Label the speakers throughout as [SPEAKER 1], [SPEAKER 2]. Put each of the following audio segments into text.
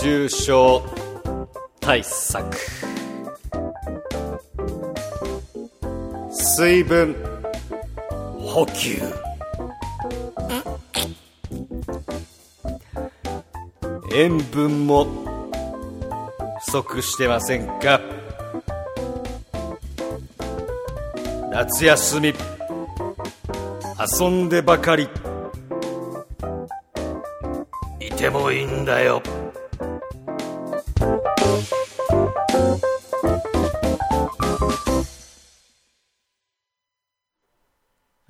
[SPEAKER 1] 中症対策。水分補給。塩分も不足してませんか？夏休み。遊んでばかり。いてもいいんだよ。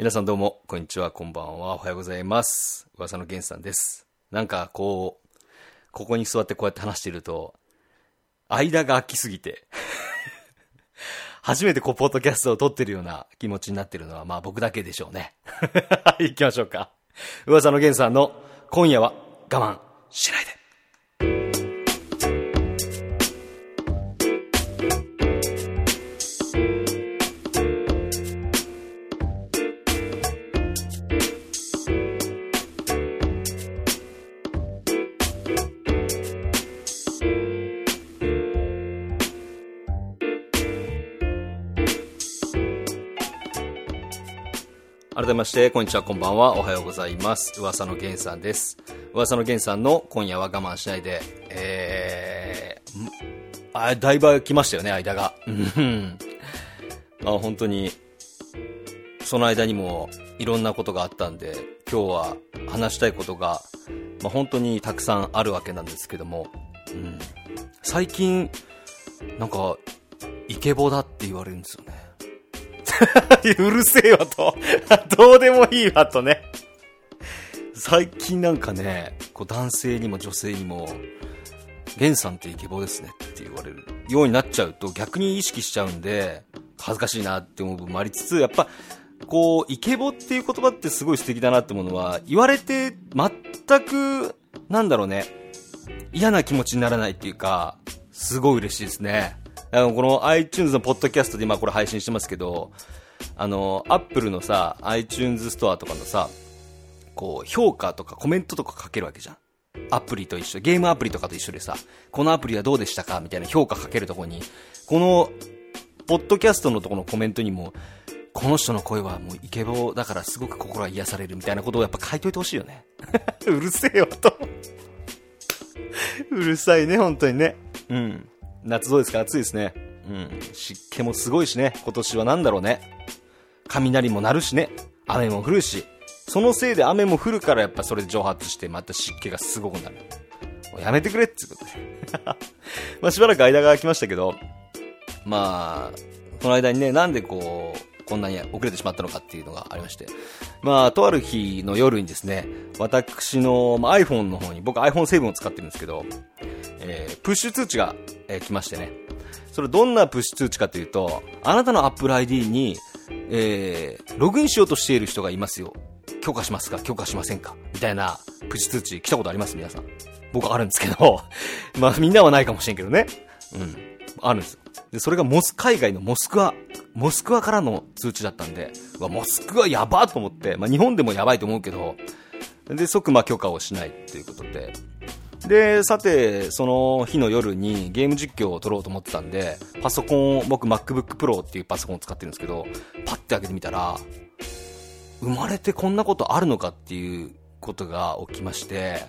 [SPEAKER 1] 皆さんどうもこんにちはこんばんはおはようございます噂の源さんですなんかこうここに座ってこうやって話していると間が空きすぎて初めてこう、ポッドキャストを撮ってるような気持ちになってるのは、まあ僕だけでしょうね。行きましょうか。噂の源さんの今夜は我慢しないで。改めまして、こんにちは、こんばんは、おはようございます。噂の源さんです。噂の源さんの今夜は我慢しないで、えー、あ、だいぶ来ましたよね、間が。まあ本当に、その間にもいろんなことがあったんで、今日は話したいことが、まあ本当にたくさんあるわけなんですけども、うん、最近、なんか、イケボだって言われるんですよね。うるせえわと。どうでもいいわとね。最近なんかね、こう男性にも女性にも、ゲンさんってイケボですねって言われるようになっちゃうと逆に意識しちゃうんで、恥ずかしいなって思う部分もありつつ、やっぱ、こう、イケボっていう言葉ってすごい素敵だなって思うのは、言われて全く、なんだろうね、嫌な気持ちにならないっていうか、すごい嬉しいですね。あの、この iTunes のポッドキャストで今これ配信してますけど、あの、Apple のさ、iTunes ストアとかのさ、こう、評価とかコメントとか書けるわけじゃん。アプリと一緒、ゲームアプリとかと一緒でさ、このアプリはどうでしたかみたいな評価かけるとこに、この、ポッドキャストのとこのコメントにも、この人の声はもうイケボだからすごく心が癒されるみたいなことをやっぱ書いといてほしいよね。うるせえよとうるさいね、本当にね。うん。夏どうですか？暑いですね。うん。湿気もすごいしね。今年は何だろうね。雷も鳴るしね。雨も降るし。そのせいで雨も降るからやっぱそれで蒸発してまた湿気がすごくなる。もうやめてくれってことで。まあしばらく間が空きましたけど、まあ、この間にね、なんでこう、こんなに遅れてしまったのかっていうのがありまして。まあ、とある日の夜にですね、私の、まあ、iPhone の方に、僕 iPhone7 を使ってるんですけど、えー、プッシュ通知が、えー、来ましてね。それどんなプッシュ通知かというと、あなたの Apple ID に、えー、ログインしようとしている人がいますよ。許可しますか？許可しませんか？みたいなプッシュ通知来たことあります？皆さん。僕あるんですけど、まあみんなはないかもしれんけどね。うん。あるんです。で、それがモス、海外のモスクワ、モスクワからの通知だったんで、わ、モスクワやばと思って、まあ日本でもやばいと思うけど、で、即ま許可をしないっていうことで、で、さて、その日の夜にゲーム実況を撮ろうと思ってたんで、パソコンを、僕 MacBook Pro っていうパソコンを使ってるんですけど、パッて開けてみたら、生まれてこんなことあるのかっていうことが起きまして、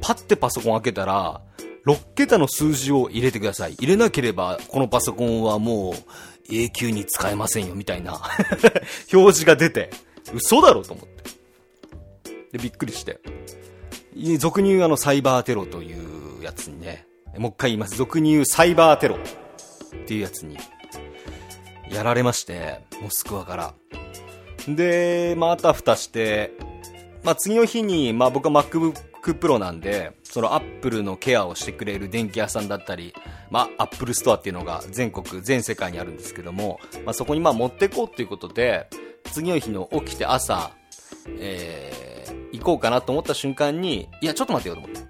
[SPEAKER 1] パッてパソコン開けたら、6桁の数字を入れてください。入れなければ、このパソコンはもう永久に使えませんよ、みたいな 表示が出て、嘘だろと思って。で、びっくりして。俗に言うあのサイバーテロというやつにね、もう一回言います。俗に言うサイバーテロっていうやつに、やられまして、モスクワから。で、ま、あたふたして、まあ、次の日に、まあ、僕は MacBook Pro なんで、その Apple のケアをしてくれる電気屋さんだったり、まあ、Apple Store っていうのが全国、全世界にあるんですけども、まあ、そこにまあ持ってこうっていうことで、次の日の起きて朝、えー、行こうかなと思った瞬間に、いや、ちょっと待ってよと思って。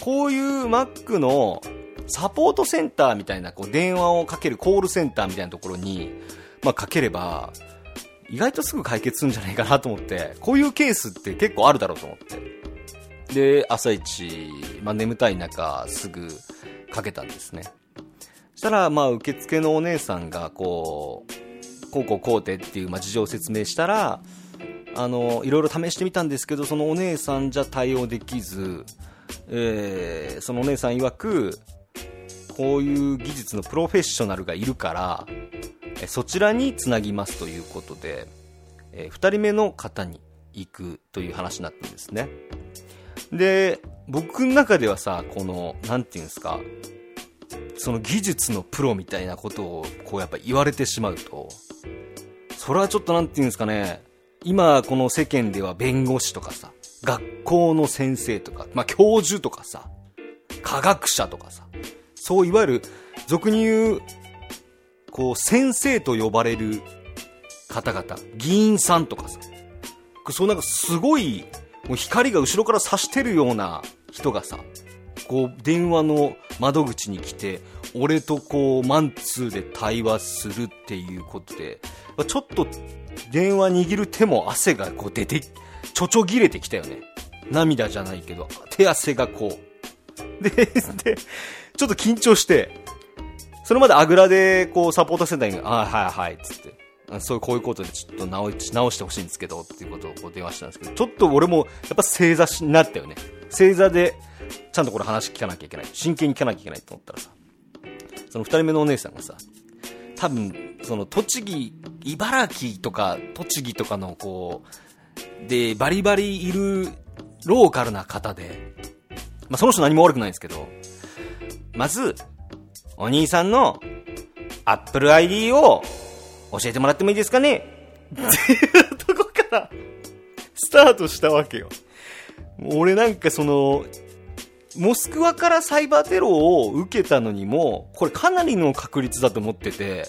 [SPEAKER 1] こういう Mac のサポートセンターみたいな、こう電話をかけるコールセンターみたいなところに、まあかければ、意外とすぐ解決するんじゃないかなと思って、こういうケースって結構あるだろうと思って。で、朝一、まあ、眠たい中、すぐかけたんですね。そしたら、まあ、受付のお姉さんが、こう、こうこうこうてっていう、まあ、事情を説明したら、あの、いろいろ試してみたんですけど、そのお姉さんじゃ対応できず、えー、そのお姉さん曰く、こういう技術のプロフェッショナルがいるから、そちらにつなぎますということで、え、2人目の方に行くという話になったんですね。で、僕の中ではさ、この、なんていうんですか、その技術のプロみたいなことを、こうやっぱ言われてしまうと、それはちょっとなんていうんですかね、今この世間では弁護士とかさ、学校の先生とか、まあ、教授とかさ、科学者とかさ、そういわゆる、俗に言う、こう、先生と呼ばれる方々、議員さんとかさ、そうなんかすごい、もう光が後ろから差してるような人がさ、こう、電話の窓口に来て、俺とこう、マンツーで対話するっていうことで、ちょっと、電話握る手も汗がこう出て、ちょちょぎれてきたよね。涙じゃないけど、手汗がこう。で、で、ちょっと緊張して、それまであぐらで、こう、サポートセンターに、あはいはいっ、つって。そういう、こういうことでちょっと直直してほしいんですけど、っていうことをこう電話したんですけど、ちょっと俺も、やっぱ正座になったよね。正座で、ちゃんとこれ話聞かなきゃいけない。真剣に聞かなきゃいけないと思ったらさ、その二人目のお姉さんがさ、多分、その栃木、茨城とか栃木とかのこう、で、バリバリいるローカルな方で、まあ、その人何も悪くないんですけど、まず、お兄さんの Apple ID を教えてもらってもいいですかね？っていうとこからスタートしたわけよ。俺なんかその、モスクワからサイバーテロを受けたのにも、これかなりの確率だと思ってて、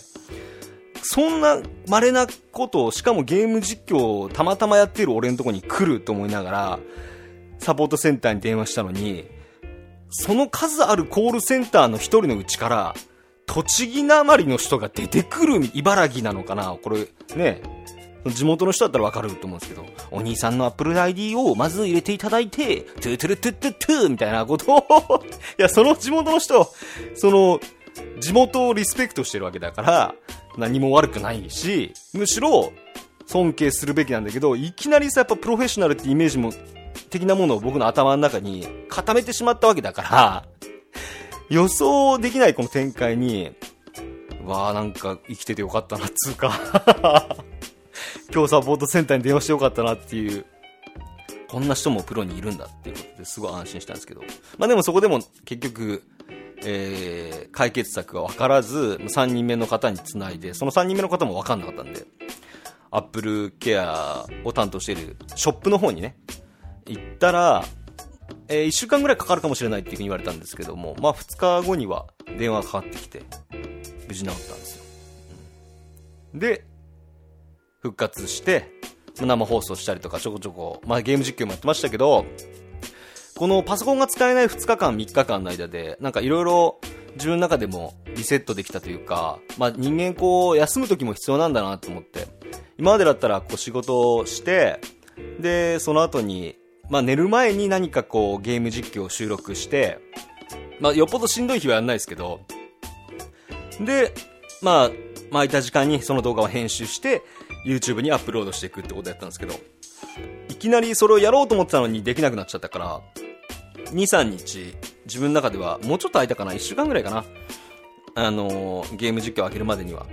[SPEAKER 1] そんな稀なことを、しかもゲーム実況をたまたまやってる俺のとこに来ると思いながら、サポートセンターに電話したのに、その数あるコールセンターの一人のうちから、栃木なまりの人が出てくる茨城なのかな？これ、ね、地元の人だったらわかると思うんですけど、お兄さんの Apple ID をまず入れていただいて、トゥートゥルトゥトゥトゥみたいなこと。を いや、その地元の人、その、地元をリスペクトしてるわけだから、何も悪くないし、むしろ、尊敬するべきなんだけど、いきなりさ、やっぱプロフェッショナルってイメージも、的なものを僕の頭の中に固めてしまったわけだから、予想できないこの展開に、わあなんか生きててよかったな、つうか 今日サポートセンターに電話してよかったなっていう、こんな人もプロにいるんだっていうことですごい安心したんですけど。まあでもそこでも結局、えー、解決策が分からず、3人目の方につないで、その3人目の方も分かんなかったんで、アップルケアを担当しているショップの方にね、行ったら、えー、1週間ぐらいかかるかもしれないっていうふうに言われたんですけども、まあ2日後には電話がかかってきて、無事治ったんですよ。うん、で、復活して、生放送したりとかちょこちょこ、まあゲーム実況もやってましたけど、このパソコンが使えない2日間、3日間の間で、なんかいろいろ自分の中でもリセットできたというか、まあ人間こう休む時も必要なんだなと思って、今までだったらこう仕事をして、で、その後に、まあ寝る前に何かこうゲーム実況を収録して、まあよっぽどしんどい日はやんないですけど、で、まあ、空いた時間にその動画を編集して、YouTube にアップロードしていくってことやったんですけど、いきなりそれをやろうと思ってたのにできなくなっちゃったから、2、3日、自分の中では、もうちょっと空いたかな ?1 週間ぐらいかなあのー、ゲーム実況を開けるまでには。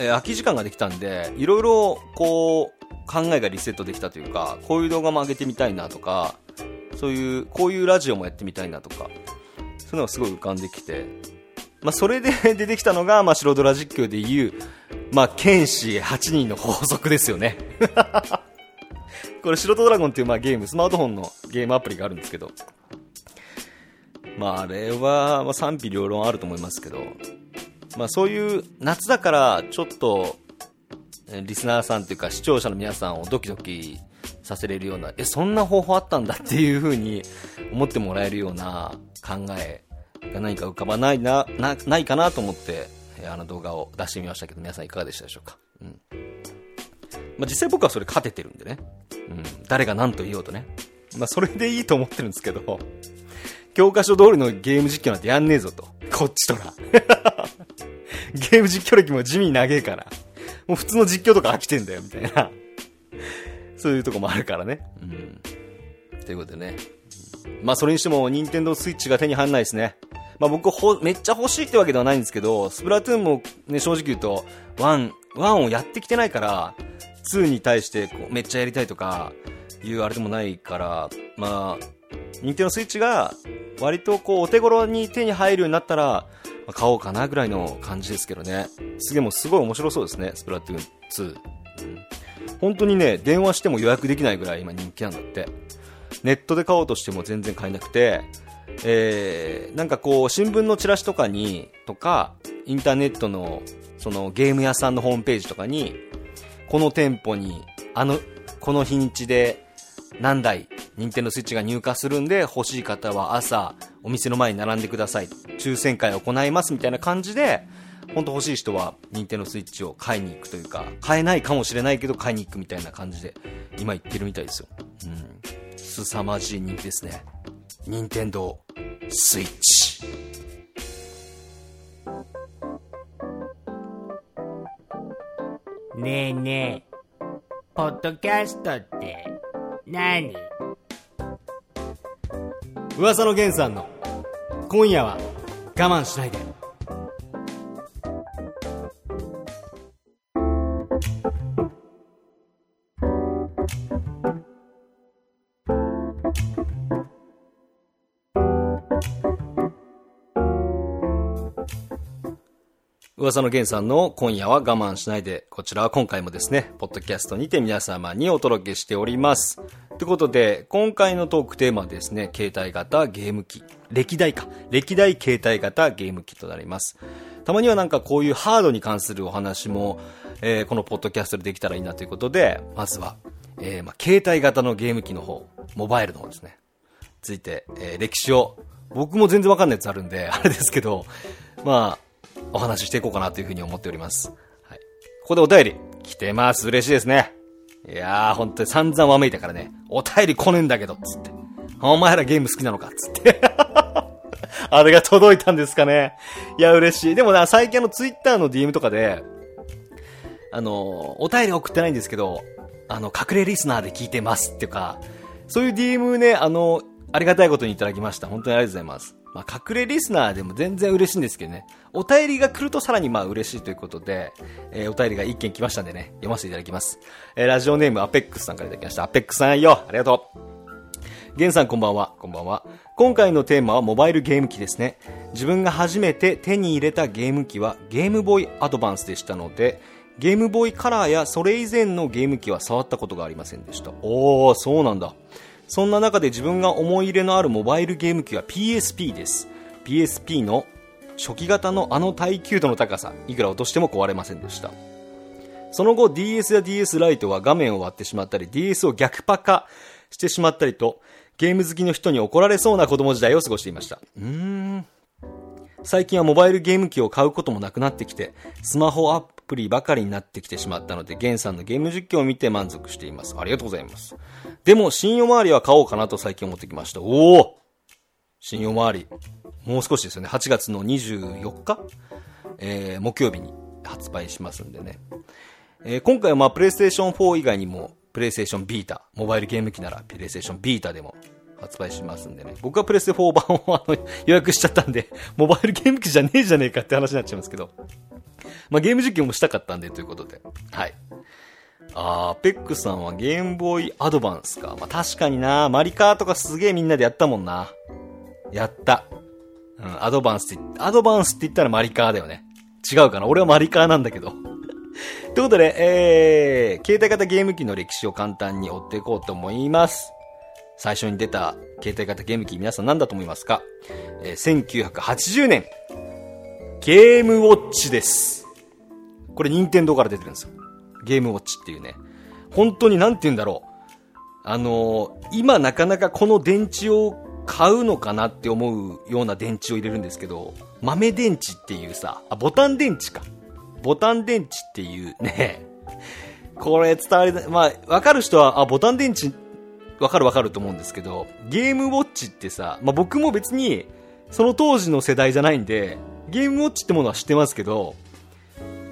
[SPEAKER 1] えー、空き時間ができたんで、いろいろ、こう、考えがリセットできたというか、こういう動画も上げてみたいなとか、そういう、こういうラジオもやってみたいなとか、そういうのがすごい浮かんできて、まあ、それで 出てきたのが、まあ、白ドラ実況でいう、まあ、剣士8人の法則ですよね。これ、白ドラゴンっていう、まあ、ゲーム、スマートフォンのゲームアプリがあるんですけど、まあ、あれは、まあ、賛否両論あると思いますけど、まあ、そういう夏だからちょっとリスナーさんというか視聴者の皆さんをドキドキさせれるようなえそんな方法あったんだっていう風に思ってもらえるような考えが何か浮かばないななないかなと思ってあの動画を出してみましたけど皆さんいかがでしたでしょうか、うんまあ、実際僕はそれ勝ててるんでね、うん、誰が何と言おうとねまあ、それでいいと思ってるんですけど、教科書通りのゲーム実況なんてやんねえぞと。こっちとら。ゲーム実況歴も地味に長えから。もう普通の実況とか飽きてんだよ、みたいな。そういうとこもあるからね。うん。ということでね。まあそれにしても、任天堂スイッチが手に入らないですね。まあ僕ほ、めっちゃ欲しいってわけではないんですけど、スプラトゥーンもね、正直言うと、1、1をやってきてないから、2に対してこうめっちゃやりたいとか、いうあれでもないから、まあ、任天堂スイッチが割とこうお手頃に手に入るようになったら、まあ、買おうかなぐらいの感じですけどね。すげえもうすごい面白そうですね、スプラトゥーン2。うん、本当にね、電話しても予約できないぐらい今人気なんだって。ネットで買おうとしても全然買えなくて、えー、なんかこう、新聞のチラシとかに、とか、インターネットの、そのゲーム屋さんのホームページとかに、この店舗に、あの、この日にちで何台、任天堂スイッチが入荷するんで、欲しい方は朝、お店の前に並んでください。抽選会を行いますみたいな感じで、本当欲しい人は、任天堂スイッチを買いに行くというか、買えないかもしれないけど買いに行くみたいな感じで、今言ってるみたいですよ。うん。凄まじい人気ですね。任天堂スイッチ。
[SPEAKER 2] ねえねえ、ポッドキャストって何？
[SPEAKER 1] 噂の源さんの。今夜は我慢しないで。噂の源さんの今夜は我慢しないで、こちらは今回もですね、ポッドキャストにて皆様にお届けしております。ということで、今回のトークテーマはですね、携帯型ゲーム機。歴代か。歴代携帯型ゲーム機となります。たまにはなんかこういうハードに関するお話も、えー、このポッドキャストでできたらいいなということで、まずは、えー、ま、携帯型のゲーム機の方、モバイルの方ですね。ついて、えー、歴史を、僕も全然わかんないやつあるんで、あれですけど、まあ、お話ししていこうかなというふうに思っております。はい。ここでお便り、来てます。嬉しいですね。いやー、ほんとに散々わめいたからね、お便り来ねえんだけど、つって。お前らゲーム好きなのか、つって。あれが届いたんですかね。いや、嬉しい。でもな、最近あのツイッターの DM とかで、あの、お便り送ってないんですけど、あの、隠れリスナーで聞いてますっていうか、そういう DM ね、あの、ありがたいことにいただきました。本当にありがとうございます。まあ、隠れリスナーでも全然嬉しいんですけどね。お便りが来るとさらにまあ嬉しいということで、えー、お便りが一件来ましたんでね、読ませていただきます。えー、ラジオネームアペックスさんからいただきました。アペックスさんよ、ありがとう。ゲンさんこんばんは。こんばんは。今回のテーマはモバイルゲーム機ですね。自分が初めて手に入れたゲーム機はゲームボーイアドバンスでしたので、ゲームボーイカラーやそれ以前のゲーム機は触ったことがありませんでした。おー、そうなんだ。そんな中で自分が思い入れのあるモバイルゲーム機は PSP です。PSP の初期型のあの耐久度の高さ、いくら落としても壊れませんでした。その後 DS や DS ライトは画面を割ってしまったり、DS を逆パカしてしまったりと、ゲーム好きの人に怒られそうな子供時代を過ごしていました。うーん。最近はモバイルゲーム機を買うこともなくなってきて、スマホアプリばかりになってきてしまったので、ゲンさんのゲーム実況を見て満足しています。ありがとうございます。でも、信用回りは買おうかなと最近思ってきました。おお信用回り。もう少しですよね。8月の24日、えー、木曜日に発売しますんでね。えー、今回はまあ、プレイステーション4以外にも、プレイステーションビータ、モバイルゲーム機なら、プレイステーションビータでも発売しますんでね。僕はプレステ4版をあの予約しちゃったんで、モバイルゲーム機じゃねえじゃねえかって話になっちゃいますけど。まあ、ゲーム実況もしたかったんでということで。はい。あー、ペックさんはゲームボーイアドバンスか。まあ、確かになマリカーとかすげえみんなでやったもんな。やった。うん、アドバンスって、アドバンスって言ったらマリカーだよね。違うかな？俺はマリカーなんだけど。ということで、えー、携帯型ゲーム機の歴史を簡単に追っていこうと思います。最初に出た携帯型ゲーム機皆さん何だと思いますか、えー、1980年、ゲームウォッチです。これ任天堂から出てるんですよ。ゲームウォッチっていうね。本当になんて言うんだろう。あのー、今なかなかこの電池を買うのかなって思うような電池を入れるんですけど、豆電池っていうさ、あ、ボタン電池か。ボタン電池っていうね、これ伝わり、まあ、わかる人は、あ、ボタン電池わかるわかると思うんですけど、ゲームウォッチってさ、まあ、僕も別に、その当時の世代じゃないんで、ゲームウォッチってものは知ってますけど、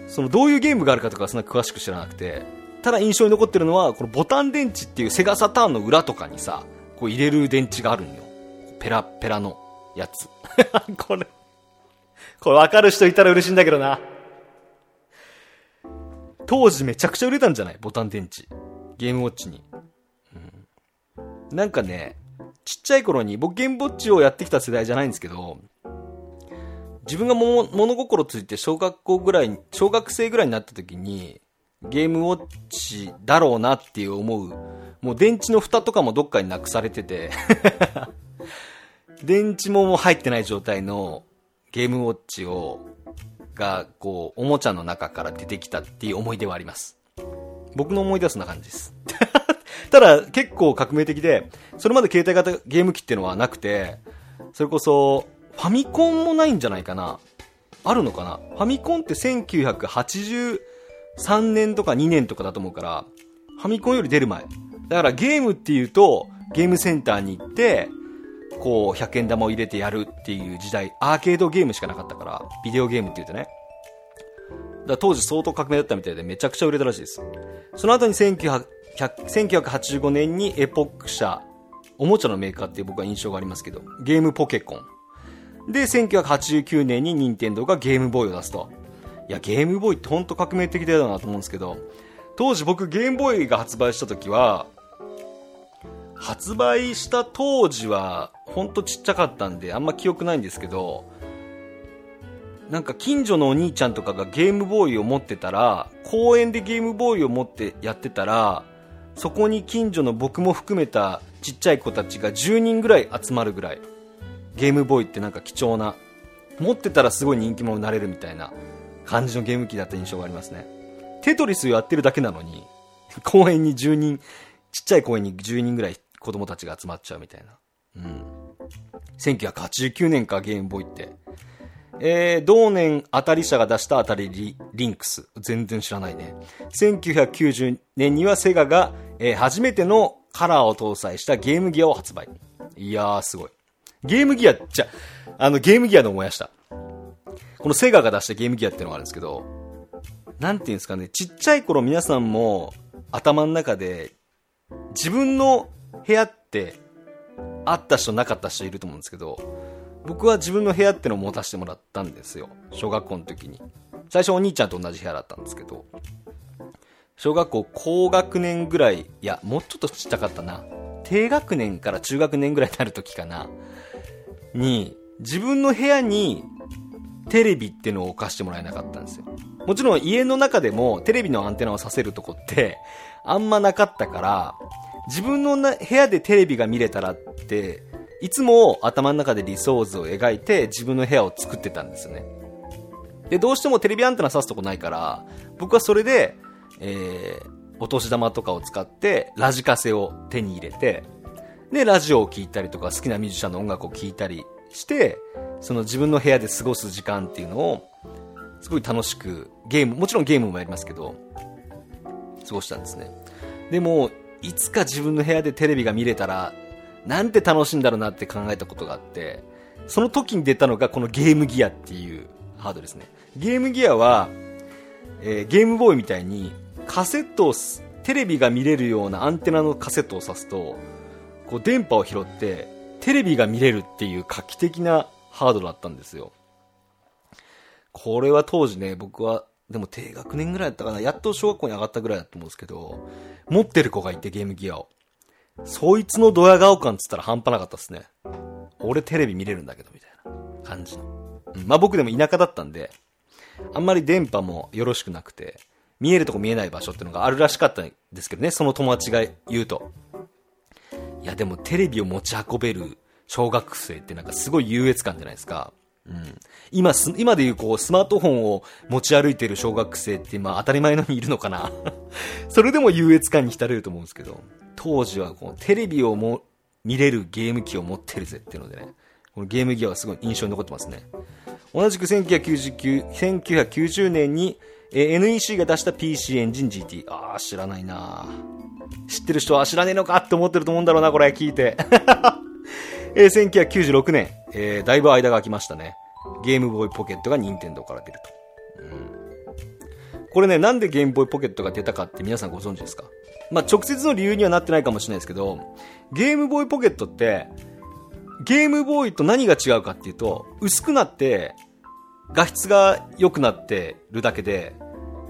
[SPEAKER 1] そのどういうゲームがあるかとかそんな詳しく知らなくて、ただ印象に残ってるのは、このボタン電池っていうセガサターンの裏とかにさ、こう入れる電池があるんよ。ペラペラのやつ。これ、これわかる人いたら嬉しいんだけどな。当時めちゃくちゃ売れたんじゃない？ボタン電池。ゲームウォッチに。うん。なんかね、ちっちゃい頃に、僕ゲームウォッチをやってきた世代じゃないんですけど、自分が物心ついて小学校ぐらい、小学生ぐらいになった時に、ゲームウォッチだろうなっていう思う、もう電池の蓋とかもどっかになくされてて 電池も入ってない状態のゲームウォッチを、が、こう、おもちゃの中から出てきたっていう思い出はあります。僕の思い出はそんな感じです。ただ、結構革命的で、それまで携帯型ゲーム機っていうのはなくて、それこそ、ファミコンもないんじゃないかなあるのかなファミコンって1983年とか2年とかだと思うから、ファミコンより出る前。だからゲームっていうと、ゲームセンターに行って、こう、100円玉を入れてやるっていう時代、アーケードゲームしかなかったから、ビデオゲームって言うとね。だ当時相当革命だったみたいでめちゃくちゃ売れたらしいです。その後に1900 1985年にエポック社、おもちゃのメーカーって僕は印象がありますけど、ゲームポケコン。で、1989年に任天堂がゲームボーイを出すと。いや、ゲームボーイって本当革命的だよなと思うんですけど、当時僕ゲームボーイが発売した時は、発売した当時は、ほんとちっちゃかったんで、あんま記憶ないんですけど、なんか近所のお兄ちゃんとかがゲームボーイを持ってたら、公園でゲームボーイを持ってやってたら、そこに近所の僕も含めたちっちゃい子たちが10人ぐらい集まるぐらい、ゲームボーイってなんか貴重な、持ってたらすごい人気者になれるみたいな感じのゲーム機だった印象がありますね。テトリスやってるだけなのに、公園に10人、ちっちゃい公園に10人ぐらい子供たちが集まっちゃうみたいな。うん。1989年か、ゲームボーイって。えー、同年、当たり社が出した当たりリリンクス。全然知らないね。1990年にはセガが、えー初めてのカラーを搭載したゲームギアを発売。いやー、すごい。ゲームギア、じゃ、あの、ゲームギアの思い出した。このセガが出したゲームギアっていうのがあるんですけど、なんていうんですかね、ちっちゃい頃皆さんも頭の中で、自分の部屋って、あった人なかった人いると思うんですけど、僕は自分の部屋ってのを持たせてもらったんですよ。小学校の時に。最初お兄ちゃんと同じ部屋だったんですけど、小学校高学年ぐらい、いや、もうちょっとちっちゃかったな。低学年から中学年ぐらいになる時かな。に、自分の部屋にテレビってのを置かしてもらえなかったんですよ。もちろん家の中でもテレビのアンテナをさせるとこってあんまなかったから、自分のな部屋でテレビが見れたらって、いつも頭の中で理想図を描いて自分の部屋を作ってたんですよね。で、どうしてもテレビアンテナ挿すとこないから、僕はそれで、えー、お年玉とかを使ってラジカセを手に入れて、で、ラジオを聴いたりとか好きなミュージシャンの音楽を聴いたりして、その自分の部屋で過ごす時間っていうのを、すごい楽しく、ゲーム、もちろんゲームもやりますけど、過ごしたんですね。でも、いつか自分の部屋でテレビが見れたら、なんて楽しいんだろうなって考えたことがあって、その時に出たのがこのゲームギアっていうハードですね。ゲームギアは、えーゲームボーイみたいにカセットを、テレビが見れるようなアンテナのカセットを挿すと、こう電波を拾って、テレビが見れるっていう画期的なハードだったんですよ。これは当時ね、僕は、でも低学年ぐらいだったかな。やっと小学校に上がったぐらいだと思うんですけど、持ってる子がいてゲームギアを。そいつのドヤ顔感っつったら半端なかったですね。俺テレビ見れるんだけど、みたいな感じの。まあ僕でも田舎だったんで、あんまり電波もよろしくなくて、見えるとこ見えない場所ってのがあるらしかったんですけどね、その友達が言うと。いやでもテレビを持ち運べる小学生ってなんかすごい優越感じゃないですか。うん。今す、今でいうこうスマートフォンを持ち歩いてる小学生ってまあ当たり前のにいるのかな？それでも優越感に浸れると思うんですけど、当時はこうテレビをも見れるゲーム機を持ってるぜっていうのでね、このゲームギアはすごい印象に残ってますね。同じく1999 1990年に、え NEC が出した PC エンジン GT。あー、知らないな知ってる人は知らねえのかって思ってると思うんだろうな、これ聞いて。えー1996年、えーだいぶ間が空きましたね。ゲームボーイポケットが任天堂から出ると。うんこれね、なんでゲームボーイポケットが出たかって皆さんご存知ですか？まあ、直接の理由にはなってないかもしれないですけど、ゲームボーイポケットって、ゲームボーイと何が違うかっていうと、薄くなって、画質が良くなってるだけで、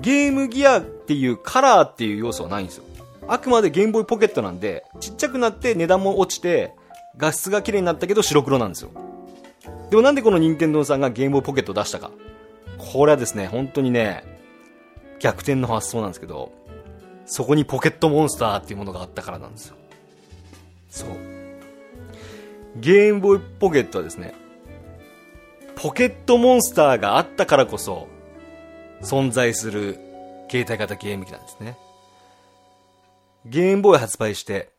[SPEAKER 1] ゲームギアっていうカラーっていう要素はないんですよ。あくまでゲームボーイポケットなんで、ちっちゃくなって値段も落ちて、画質が綺麗になったけど白黒なんですよ。でもなんでこの任天堂さんがゲームボーイポケットを出したか。これはですね、本当にね、逆転の発想なんですけど、そこにポケットモンスターっていうものがあったからなんですよ。そう。ゲームボーイポケットはですね、ポケットモンスターがあったからこそ、存在する携帯型ゲーム機なんですね。ゲームボーイ発売して、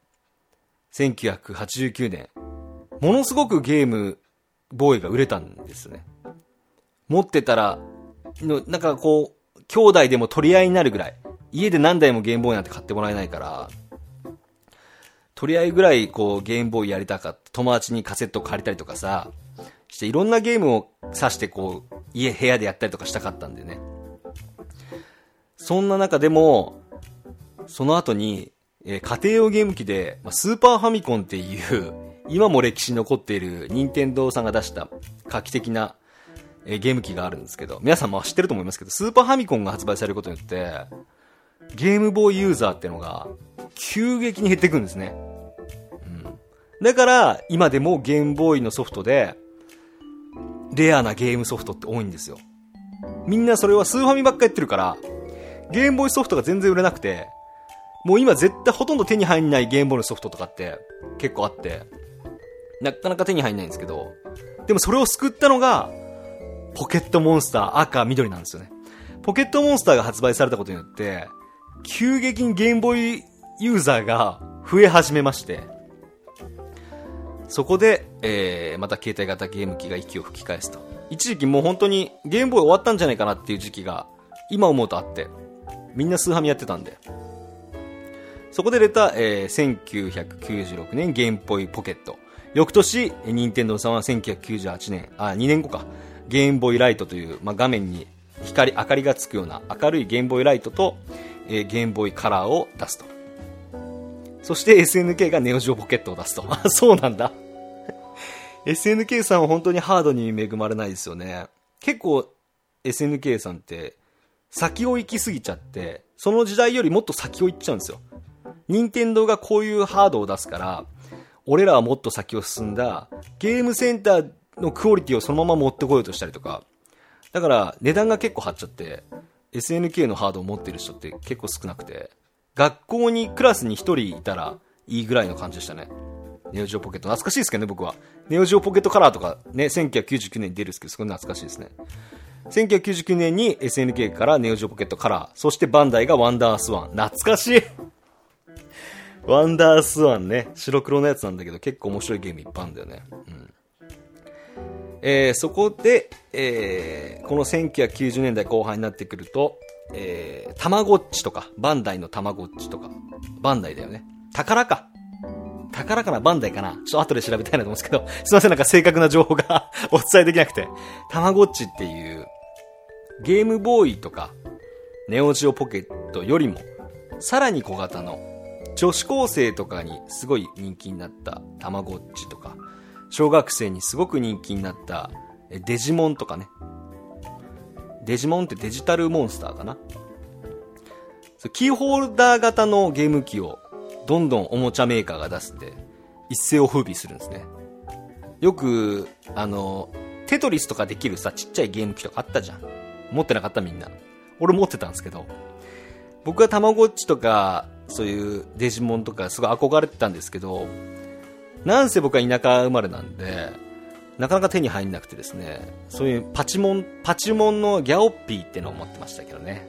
[SPEAKER 1] 1989年、ものすごくゲームボーイが売れたんですね。持ってたら、なんかこう、兄弟でも取り合いになるぐらい、家で何台もゲームボーイなんて買ってもらえないから、取り合いぐらいこうゲームボーイやりたかった。友達にカセット借りたりとかさ、していろんなゲームを挿してこう、家、部屋でやったりとかしたかったんでね。そんな中でも、その後に、えー家庭用ゲーム機で、まあ、スーパーファミコンっていう、今も歴史に残っている任天堂さんが出した画期的な、えーゲーム機があるんですけど、皆さんも知ってると思いますけど、スーパーファミコンが発売されることによって、ゲームボーイユーザーってのが、急激に減っていくんですね。うん。だから、今でもゲームボーイのソフトで、レアなゲームソフトって多いんですよ。みんなそれはスーファミばっかやってるから、ゲームボーイソフトが全然売れなくて、もう今絶対ほとんど手に入んないゲームボーイのソフトとかって結構あって、なかなか手に入んないんですけど、でもそれを救ったのが、ポケットモンスター赤緑なんですよね。ポケットモンスターが発売されたことによって、急激にゲームボーイユーザーが増え始めまして、そこで、えー、また携帯型ゲーム機が息を吹き返すと。一時期もう本当にゲームボーイ終わったんじゃないかなっていう時期が、今思うとあって、みんなスーハミやってたんで。そこで出た、えー、1996年ゲームボーイポケット。翌年、任天堂さんは1998年、あ、2年後か、ゲームボーイライトという、まあ、画面に光、明かりがつくような明るいゲームボーイライトと、えーゲームボーイカラーを出すと。そして SNK がネオジオポケットを出すと。あ、そうなんだ。SNK さんは本当にハードに恵まれないですよね。結構 SNK さんって先を行き過ぎちゃって、その時代よりもっと先を行っちゃうんですよ。任天堂がこういうハードを出すから、俺らはもっと先を進んだゲームセンターのクオリティをそのまま持ってこようとしたりとか、だから値段が結構張っちゃって、SNK のハードを持ってる人って結構少なくて、学校にクラスに1人いたらいいぐらいの感じでしたね。ネオジオポケット。懐かしいですけどね、僕は。ネオジオポケットカラーとかね、1999年に出るんですけど、すごい懐かしいですね。1999年に SNK からネオジオポケットカラー、そしてバンダイがワンダースワン。懐かしいワンダースワンね、白黒のやつなんだけど、結構面白いゲームいっぱいあるんだよね。うん。えーそこで、えーこの1990年代後半になってくると、えー、たまごっちとか、バンダイのたまごっちとか、バンダイだよね。宝か。宝かな？バンダイかな？ちょっと後で調べたいなと思うんですけど、すいません、なんか正確な情報が お伝えできなくて。たまごっちっていう、ゲームボーイとか、ネオジオポケットよりも、さらに小型の、女子高生とかにすごい人気になったたまごっちとか、小学生にすごく人気になったデジモンとかね。デジモンってデジタルモンスターかなキーホルダー型のゲーム機をどんどんおもちゃメーカーが出すんで、一世を風靡するんですね。よく、あの、テトリスとかできるさ、ちっちゃいゲーム機とかあったじゃん。持ってなかったみんな。俺持ってたんですけど、僕はたまごっちとか、そういうデジモンとかすごい憧れてたんですけど、なんせ僕は田舎生まれなんで、なかなか手に入んなくてですね、そういうパチモン、パチモンのギャオッピーってのを持ってましたけどね。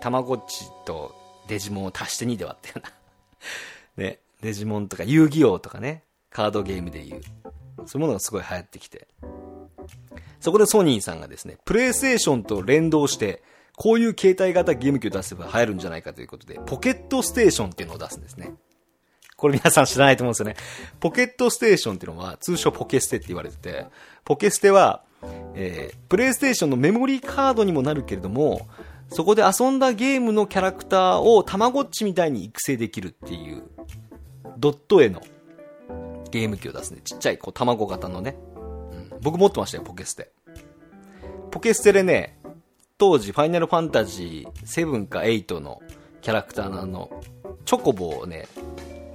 [SPEAKER 1] たまごっちとデジモンを足して2で割ったような。ね、デジモンとか遊戯王とかね、カードゲームでいう。そういうものがすごい流行ってきて。そこでソニーさんがですね、プレイステーションと連動して、こういう携帯型ゲーム機を出せば流行るんじゃないかということで、ポケットステーションっていうのを出すんですね。これ皆さん知らないと思うんですよね。ポケットステーションっていうのは、通称ポケステって言われてて、ポケステは、えー、プレイステーションのメモリーカードにもなるけれども、そこで遊んだゲームのキャラクターをたまごっちみたいに育成できるっていう、ドット絵のゲーム機を出すね。ちっちゃい、こう、卵型のね。うん、僕持ってましたよ、ポケステ。ポケステでね、当時、ファイナルファンタジー7か8のキャラクターのあの、チョコボをね、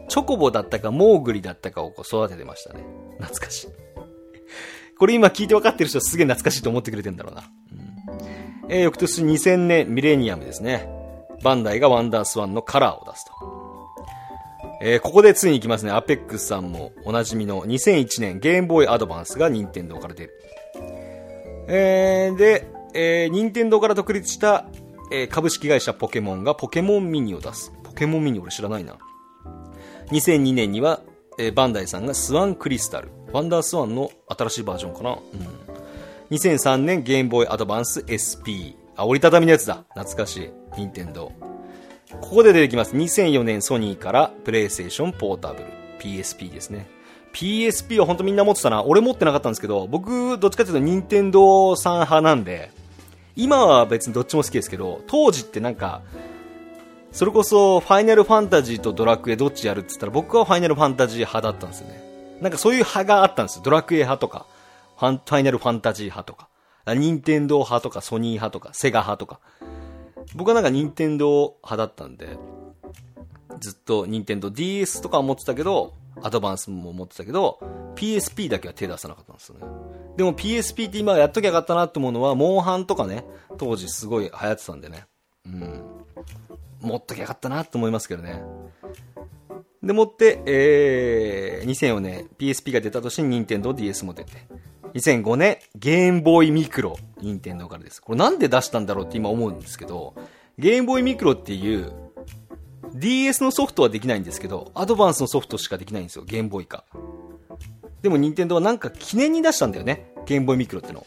[SPEAKER 1] チョコボだったかモーグリだったかをこう育ててましたね。懐かしい。これ今聞いて分かってる人はすげえ懐かしいと思ってくれてんだろうな。うん、えー、翌年2000年ミレニアムですね。バンダイがワンダースワンのカラーを出すと。えー、ここでついに行きますね。アペックスさんもおなじみの2001年ゲームボーイアドバンスが任天堂から出る。えー、で、えー、任天堂から独立した、えー、株式会社ポケモンがポケモンミニを出す。ポケモンミニ俺知らないな。2002年には、えー、バンダイさんがスワンクリスタル。ワンダースワンの新しいバージョンかな。うん。2003年ゲームボーイアドバンス SP。あ、折りたたみのやつだ。懐かしい。任天堂。ここで出てきます。2004年ソニーからプレイステーションポータブル。PSP ですね。PSP は本当みんな持ってたな。俺持ってなかったんですけど、僕、どっちかというと任天堂さん派なんで、今は別にどっちも好きですけど、当時ってなんか、それこそ、ファイナルファンタジーとドラクエどっちやるって言ったら、僕はファイナルファンタジー派だったんですよね。なんかそういう派があったんですよ。ドラクエ派とか、ファ、ファイナルファンタジー派とか、任天堂派とか、ソニー派とか、セガ派とか。僕はなんか任天堂派だったんで、ずっと任天堂 DS とかは持ってたけど、アドバンスも持ってたけど、PSP だけは手出さなかったんですよね。でも PSP って今やっときゃよかったなって思うのは、モンハンとかね、当時すごい流行ってたんでね。うん。持っときゃよかったなって思いますけどね。でもって、えー、2004年 PSP が出た年に任天堂 DS も出て、2005年ゲームボーイミクロ、任天堂からです。これなんで出したんだろうって今思うんですけど、ゲームボーイミクロっていう DS のソフトはできないんですけど、アドバンスのソフトしかできないんですよ、ゲームボーイか。でも任天堂はなんか記念に出したんだよね、ゲームボーイミクロっての。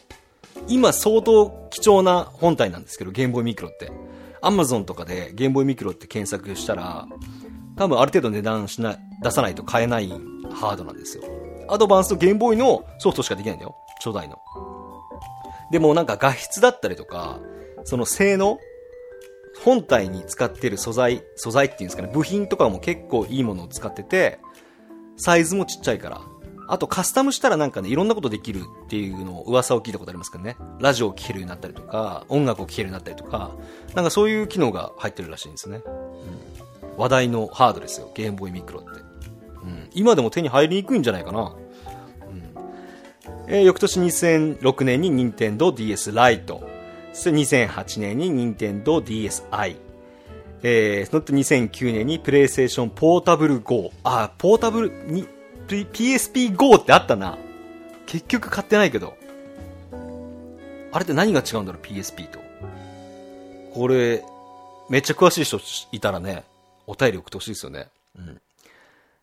[SPEAKER 1] 今相当貴重な本体なんですけど、ゲームボーイミクロって。アマゾンとかでゲームボーイミクロって検索したら、多分ある程度値段しな、出さないと買えないハードなんですよ。アドバンスとゲームボーイのソフトしかできないんだよ。初代の。でもなんか画質だったりとか、その性能本体に使ってる素材、素材っていうんですかね、部品とかも結構いいものを使ってて、サイズもちっちゃいから。あとカスタムしたらなんかね、いろんなことできるっていうのを噂を聞いたことありますけどね。ラジオを聴けるようになったりとか、音楽を聴けるようになったりとか、なんかそういう機能が入ってるらしいんですね。うん、話題のハードですよ、ゲームボーイミクロって。うん、今でも手に入りにくいんじゃないかな。うん、えー、翌年2006年に任天堂 DS ライト。そして2008年に任天堂 DSi。えー、その後2009年にプレイステーションポータブル GO。あ、ポータブルに、PSP GO ってあったな。結局買ってないけど。あれって何が違うんだろう ?PSP と。これ、めっちゃ詳しい人いたらね、お便り送ってほしいですよね。うん。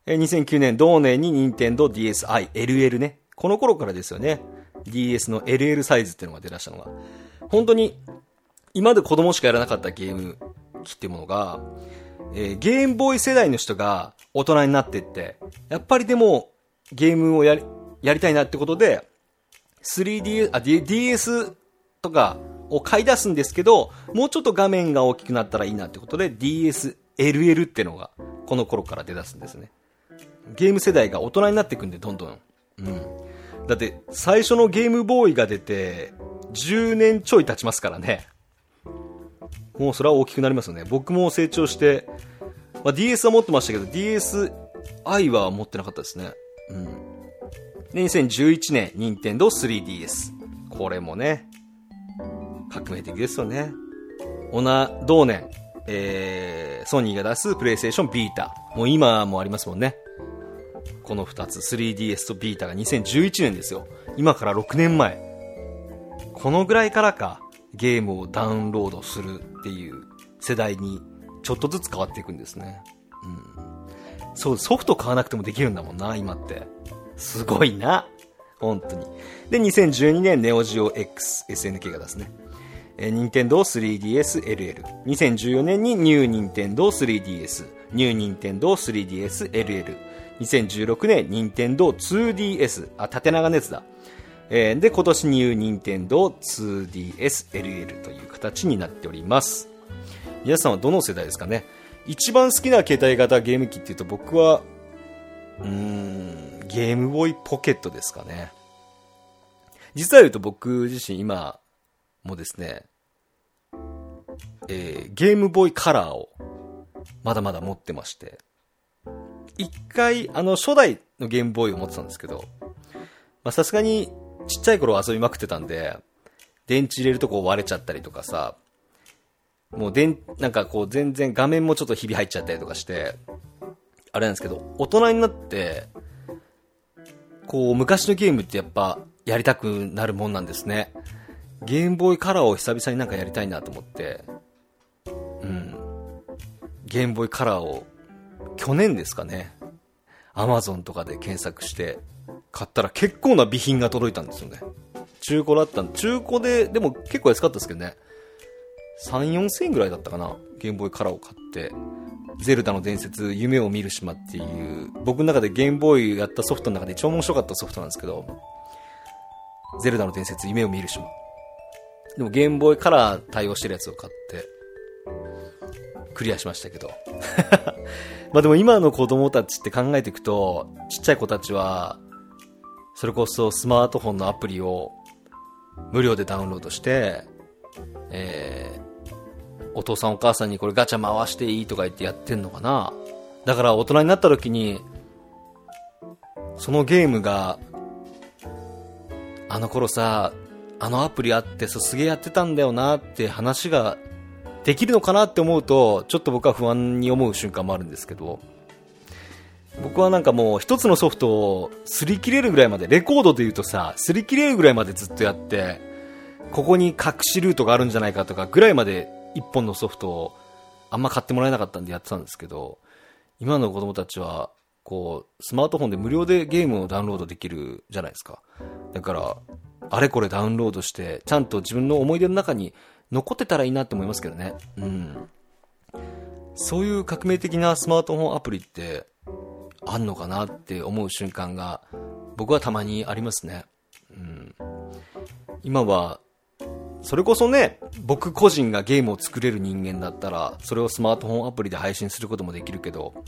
[SPEAKER 1] え2009年同年に任天堂 DSi、LL ね。この頃からですよね。DS の LL サイズっていうのが出だしたのが。本当に、今まで子供しかやらなかったゲーム機ってものが、えー、ゲームボーイ世代の人が大人になってって、やっぱりでもゲームをやり、やりたいなってことで、3D、あ、DS とかを買い出すんですけど、もうちょっと画面が大きくなったらいいなってことで DSLL ってのがこの頃から出だすんですね。ゲーム世代が大人になっていくんで、どんどん。うん。だって、最初のゲームボーイが出て、10年ちょい経ちますからね。もうそれは大きくなりますよね。僕も成長して、まあ、DS は持ってましたけど、DSi は持ってなかったですね。うん。で、2011年、任天堂 3DS。これもね、革命的ですよね。同、同年、えー、ソニーが出すプレイステーションビータ。もう今もありますもんね。この2つ、3DS とビータが2011年ですよ。今から6年前。このぐらいからか、ゲームをダウンロードするっていう世代にちょっとずつ変わっていくんですね。うん。そう、ソフト買わなくてもできるんだもんな、今って。すごいな。本当に。で、2012年ネオジオ X SNK が出すね。えー、任天堂 3DS LL。2014年にニュー任天堂 3DS、ニュー任天堂 3DS LL。2016年任天堂 2DS、あ、縦長のやつだ。えー、で、今年ニュー任天堂 2DS LL という形になっております。皆さんはどの世代ですかね？一番好きな携帯型ゲーム機っていうと僕は、うーん、ゲームボーイポケットですかね。実は言うと僕自身今もですね、えー、ゲームボーイカラーをまだまだ持ってまして、一回、あの、初代のゲームボーイを持ってたんですけど、まさすがにちっちゃい頃遊びまくってたんで、電池入れるとこ割れちゃったりとかさ、もう電、なんかこう全然画面もちょっとひび入っちゃったりとかして、あれなんですけど、大人になって、こう昔のゲームってやっぱやりたくなるもんなんですね。ゲームボーイカラーを久々になんかやりたいなと思って、うん。ゲームボーイカラーを去年ですかね。アマゾンとかで検索して買ったら結構な備品が届いたんですよね。中古だったんで中古で、でも結構安かったですけどね。3、4千円ぐらいだったかな。ゲームボーイカラーを買って。ゼルダの伝説、夢を見る島っていう、僕の中でゲームボーイやったソフトの中で一番面白かったソフトなんですけど、ゼルダの伝説、夢を見る島。でもゲームボーイカラー対応してるやつを買って、クリアしましたけど。まあでも今の子供たちって考えていくと、ちっちゃい子たちは、それこそスマートフォンのアプリを無料でダウンロードして、えー、お父さんお母さんにこれガチャ回していいとか言ってやってんのかな？だから大人になった時に、そのゲームが、あの頃さ、あのアプリあってさ、すげえやってたんだよなって話ができるのかなって思うと、ちょっと僕は不安に思う瞬間もあるんですけど、僕はなんかもう一つのソフトを擦り切れるぐらいまで、レコードで言うとさ、擦り切れるぐらいまでずっとやって、ここに隠しルートがあるんじゃないかとかぐらいまで一本のソフトをあんま買ってもらえなかったんでやってたんですけど、今の子供たちは、こう、スマートフォンで無料でゲームをダウンロードできるじゃないですか。だから、あれこれダウンロードして、ちゃんと自分の思い出の中に残ってたらいいなって思いますけどね。うん。そういう革命的なスマートフォンアプリって、あんのかなって思う瞬間が僕はたまにありますね。うん、今は、それこそね、僕個人がゲームを作れる人間だったら、それをスマートフォンアプリで配信することもできるけど、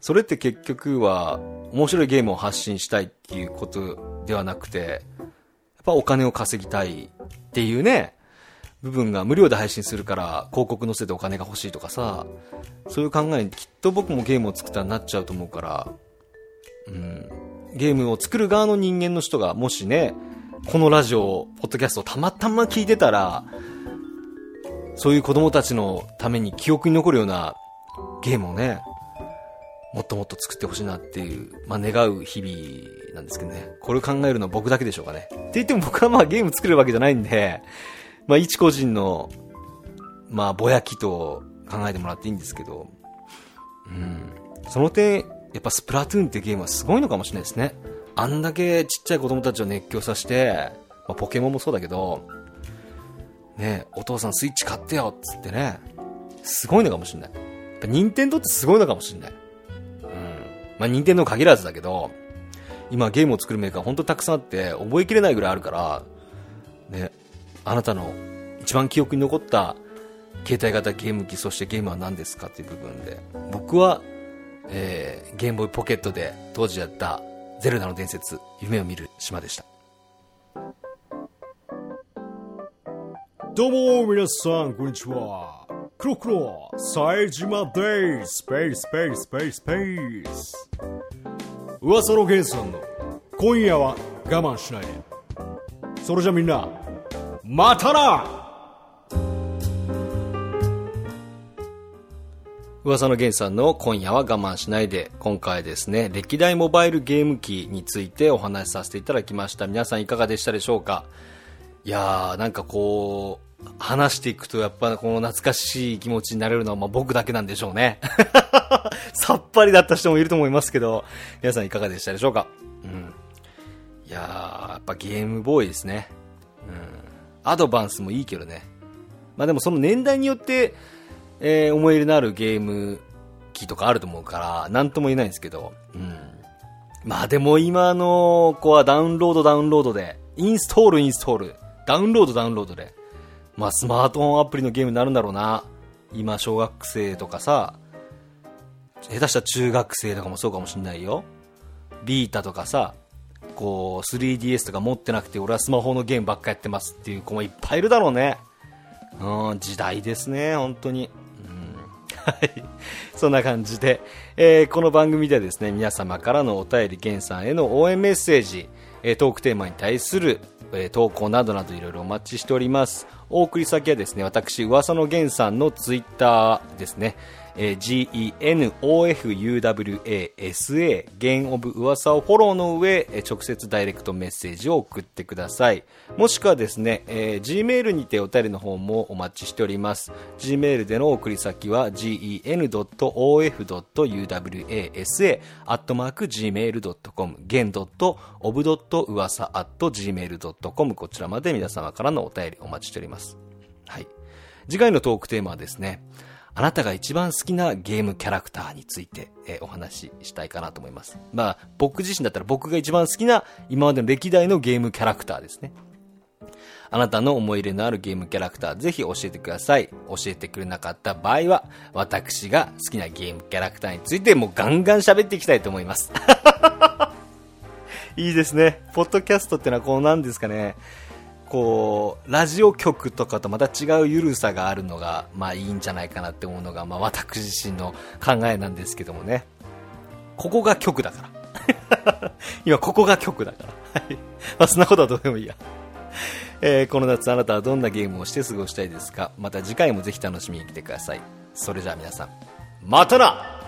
[SPEAKER 1] それって結局は面白いゲームを発信したいっていうことではなくて、やっぱお金を稼ぎたいっていうね、部分が無料で配信するから広告載せてお金が欲しいとかさ、そういう考えにきっと僕もゲームを作ったらなっちゃうと思うから、うん、ゲームを作る側の人間の人がもしね、このラジオ、ポッドキャストをたまたま聞いてたら、そういう子供たちのために記憶に残るようなゲームをね、もっともっと作ってほしいなっていう、まあ、願う日々なんですけどね。これを考えるのは僕だけでしょうかね。って言っても僕はまあゲーム作るわけじゃないんで、まあ、一個人の、まあ、ぼやきと考えてもらっていいんですけど、うん。その点、やっぱスプラトゥーンってゲームはすごいのかもしれないですね。あんだけちっちゃい子供たちを熱狂させて、まあ、ポケモンもそうだけど、ね、お父さんスイッチ買ってよっつってね、すごいのかもしれない。やっぱ任天堂ってすごいのかもしれない。うん。まあ、任天堂限らずだけど、今ゲームを作るメーカーほんとたくさんあって、覚えきれないぐらいあるから、ね、あなたの一番記憶に残った携帯型ゲーム機、そしてゲームは何ですかっていう部分で、僕は、えー、ゲームボーイポケットで当時やったゼルダの伝説、夢を見る島でした。
[SPEAKER 3] どうも皆さん、こんにちは。クロクロ、冴島です。スペース、スペース、スペース、スペース。噂のゲンさんの、今夜は我慢しないで。それじゃみんな、またな
[SPEAKER 1] 噂の源さんの今夜は我慢しないで、今回ですね、歴代モバイルゲーム機についてお話しさせていただきました。皆さんいかがでしたでしょうか？いやー、なんかこう、話していくとやっぱこの懐かしい気持ちになれるのはまあ僕だけなんでしょうね。さっぱりだった人もいると思いますけど、皆さんいかがでしたでしょうか？うん。いやー、やっぱゲームボーイですね。うん。アドバンスもいいけどね。まあでもその年代によって、えー思い入れのあるゲーム機とかあると思うから、なんとも言えないんですけど、うん。まあでも今の子はダウンロードダウンロードで、インストールインストール、ダウンロードダウンロードで、まあスマートフォンアプリのゲームになるんだろうな。今小学生とかさ、下手したら中学生とかもそうかもしんないよ。ビータとかさ、こう 3DS とか持ってなくて俺はスマホのゲームばっかやってますっていう子もいっぱいいるだろうね。うん、時代ですね、本当に。はい。そんな感じで、えーこの番組ではですね、皆様からのお便り、ゲンさんへの応援メッセージ、えートークテーマに対する、えー投稿などなどいろいろお待ちしております。お送り先はですね、私、噂のゲンさんのツイッターですね、えー genofuwasa ゲンオブ噂をフォローの上、え直接ダイレクトメッセージを送ってください。もしくはですね、えー Gmail にてお便りの方もお待ちしております。Gmail での送り先は gen.of.uwasa アットマーク gmail.com ゲン .of.uwasa アット gmail.com こちらまで皆様からのお便りお待ちしております。はい。次回のトークテーマはですね、あなたが一番好きなゲームキャラクターについて、えお話ししたいかなと思います。まあ、僕自身だったら僕が一番好きな今までの歴代のゲームキャラクターですね。あなたの思い入れのあるゲームキャラクター、ぜひ教えてください。教えてくれなかった場合は、私が好きなゲームキャラクターについてもうガンガン喋っていきたいと思います。いいですね。ポッドキャストってのはこうなんですかね。こうラジオ局とかとまた違う緩さがあるのが、まあ、いいんじゃないかなって思うのが、まあ、私自身の考えなんですけどもね。ここが局だから。今ここが局だから。まあ、そんなことはどうでもいいや。えー、この夏あなたはどんなゲームをして過ごしたいですか？また次回もぜひ楽しみに来てください。それじゃあ皆さんまたな！